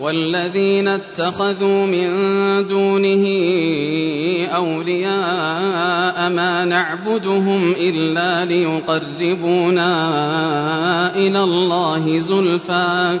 والذين اتخذوا من دونه أولياء ما نعبدهم إلا ليقربونا إلى الله زلفى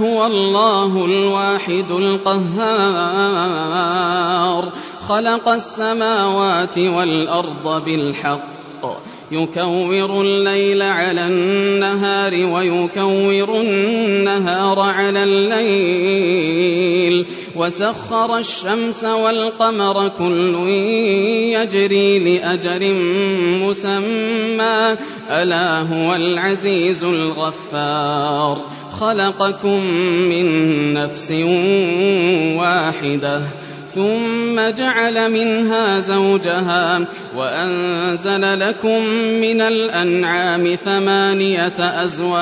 هو الله الواحد القهار. خلق السماوات والأرض بالحق. يكور الليل على النهار ويكور النهار على الليل. وسخر الشمس والقمر كل يجري لاجر مسمى. ألا هو العزيز الغفار. خلقكم من نفس واحدة ثم جعل منها زوجها وأنزل لكم من الأنعام ثمانية أزواج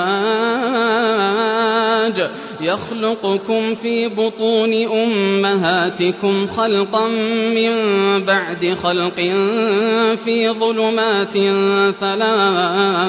يخلقكم في بطون أمهاتكم خلقا من بعد خلق في ظلمات ثلاث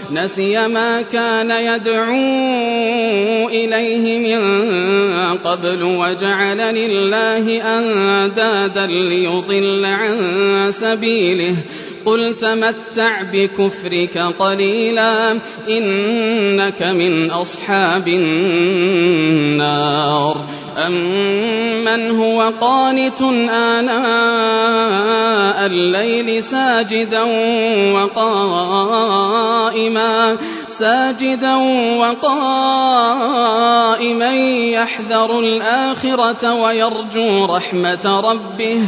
نسي ما كان يدعو إليه من قبل وجعل لله أندادا ليضل عن سبيله. قل تمتع بكفرك قليلا إنك من أصحاب النار. أمن هو قانت آناء الليل ساجدا وقائما ساجدا وقائما يحذر الآخرة ويرجو رحمة ربه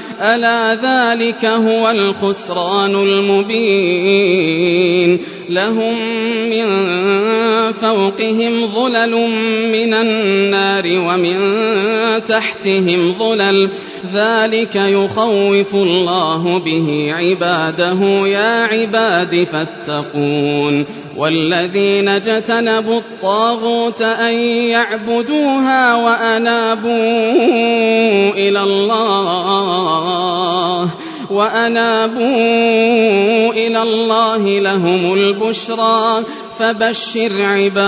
ألا ذلك هو الخسران المبين. لهم من فوقهم ظلل من النار ومن تحتهم ظلل. ذلك يخوف الله به عباده. يا عباد فاتقون. والذين اجتنبوا الطاغوت أن يعبدوها وأنابوا إلى الله. وأنابوا إلى الله لهم البشرى فبشر عباد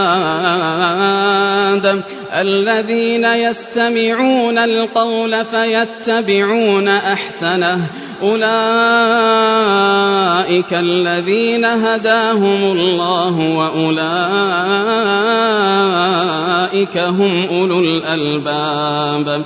الذين يستمعون القول فيتبعون أحسنه أولئك الذين هداهم الله وأولئك هم أولو الألباب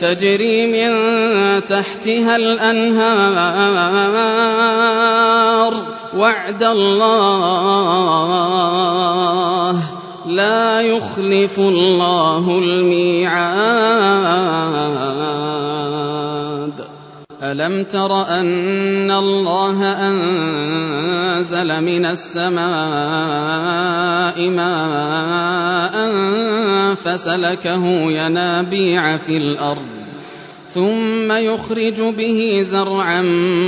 تجري من تحتها الأنهار. وعد الله لا يخلف الله الميعاد. ألم تر أن الله أنزل من السماء ماء فسلكه ينابيع في الأرض ثم يخرج به زرعا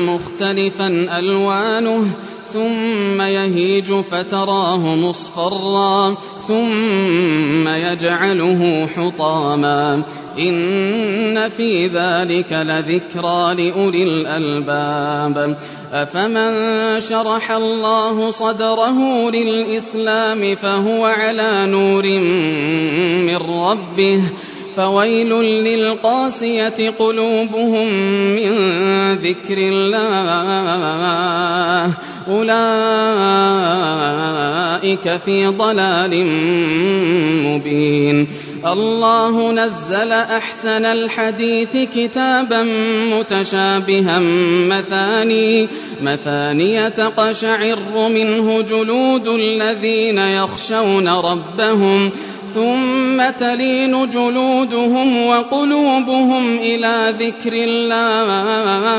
مختلفا ألوانه ثم يهيج فتراه مصفرا ثم يجعله حطاما. إن في ذلك لذكرى لأولي الألباب. أفمن شرح الله صدره للإسلام فهو على نور من ربه. فويل للقاسية قلوبهم من ذكر الله. أولئك في ضلال مبين الله نزل أحسن الحديث كتابا متشابها مثاني مثانية تقشعر منه جلود الذين يخشون ربهم ثم تلين جلودهم وقلوبهم إلى ذكر الله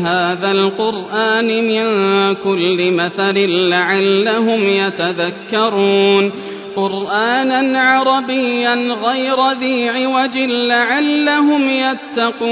هذا القرآن من كل مثل لعلهم يتذكرون. قرآنا عربيا غير ذي عوج لعلهم يتقون.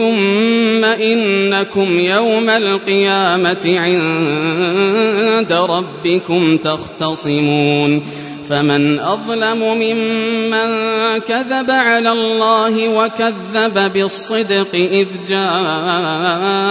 ثم إنكم يوم القيامة عند ربكم تختصمون. فمن أظلم ممن كذب على الله وكذب بالصدق إذ جاءه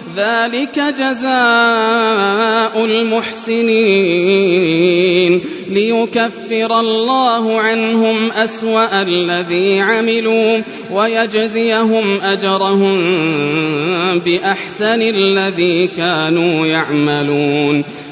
ذلك جزاء المحسنين ليكفر الله عنهم أسوأ الذي عملوا ويجزيهم أجرهم بأحسن الذي كانوا يعملون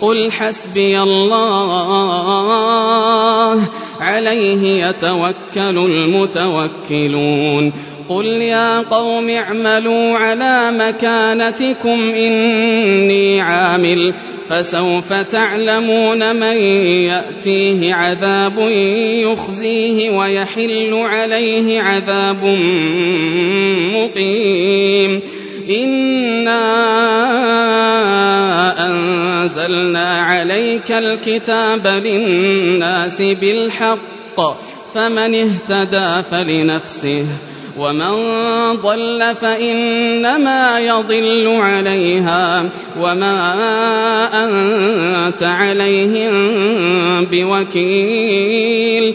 قل حسبي الله. عليه يتوكل المتوكلون. قل يا قوم اعملوا على مكانتكم إني عامل. فسوف تعلمون من يأتيه عذاب يخزيه ويحل عليه عذاب مقيم. إِنَّا أنزلنا عليك الكتاب للناس بالحق فمن اهتدى فلنفسه ومن ضل فإنما يضل عليها وما أنت عليهم بوكيل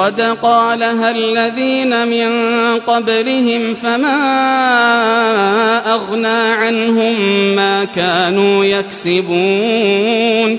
قد قالها الذين من قبلهم فما أغنى عنهم ما كانوا يكسبون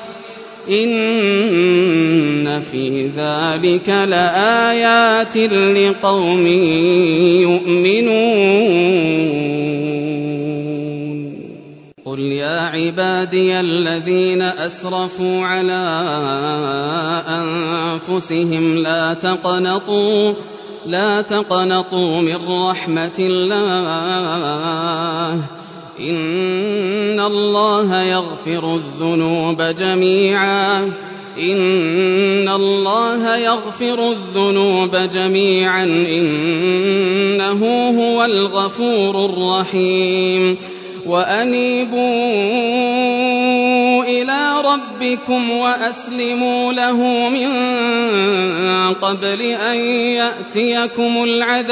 إن في ذلك لآيات لقوم يؤمنون قل يا عبادي الذين أسرفوا على أنفسهم لا تقنطوا لا تقنطوا من رحمة الله إن الله يغفر الذنوب جميعا. إن الله يغفر الذنوب جميعا. إنه هو الغفور الرحيم. وأنيبوا إلى ربكم وأسلموا له من قبل أن يأتيكم العذاب.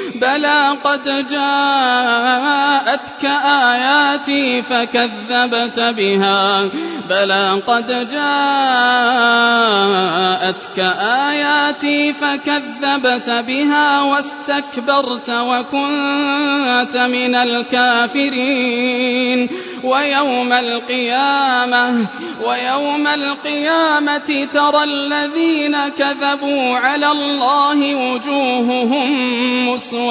بلى قد جاءتك آياتي فكذبت بها. بلى قد جاءتك آياتي فكذبت بها واستكبرت وكنت من الكافرين. ويوم القيامة ويوم القيامة ترى الذين كذبوا على الله وجوههم مسودة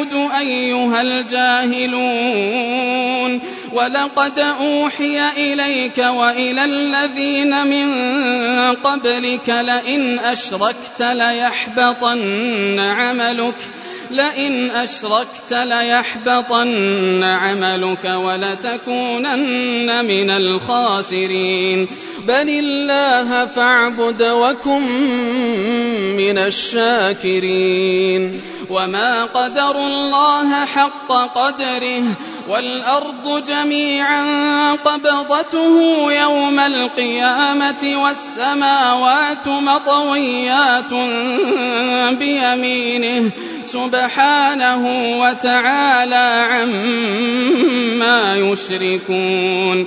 أعبد أيها الجاهلون. ولقد أوحي إليك وإلى الذين من قبلك لئن أشركت ليحبطن عملك. لئن أشركت ليحبطن عملك ولتكونن من الخاسرين. بل الله فاعبد وكن من الشاكرين. وما قدروا الله حق قدره والأرض جميعا قبضته يوم القيامة والسماوات مطويات بيمينه. سبحانه وتعالى عما يشركون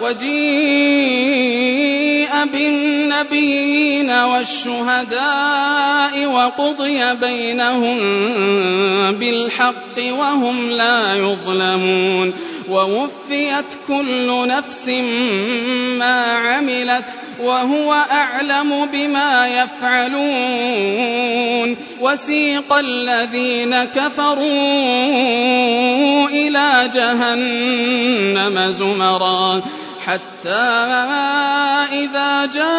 وجيء بالنبيين والشهداء وقضي بينهم بالحق وهم لا يظلمون ووفيت كل نفس ما عملت وهو أعلم بما يفعلون وسيق الذين كفروا إلى جهنم زمرا حتى إذا جاءوها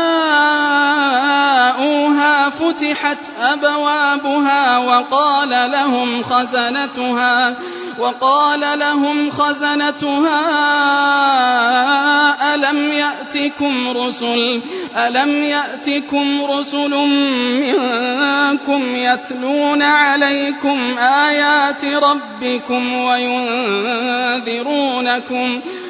فتحت أبوابها وقال لهم خزنتها وقال لهم خزنتها ألم يأتكم رسل؟ ألم يأتكم رسل منكم يتلون عليكم آيات ربكم وينذرونكم؟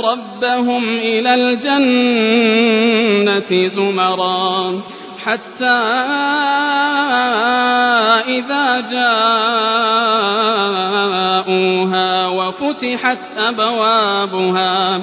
ربهم إلى الجنة زمرا حتى إذا جاءوها وفتحت أبوابها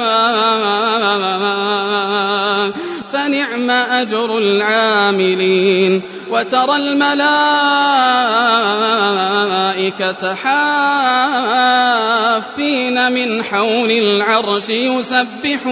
فنعم أجر العاملين. وترى الملائكة حافين من حول العرش يسبحون.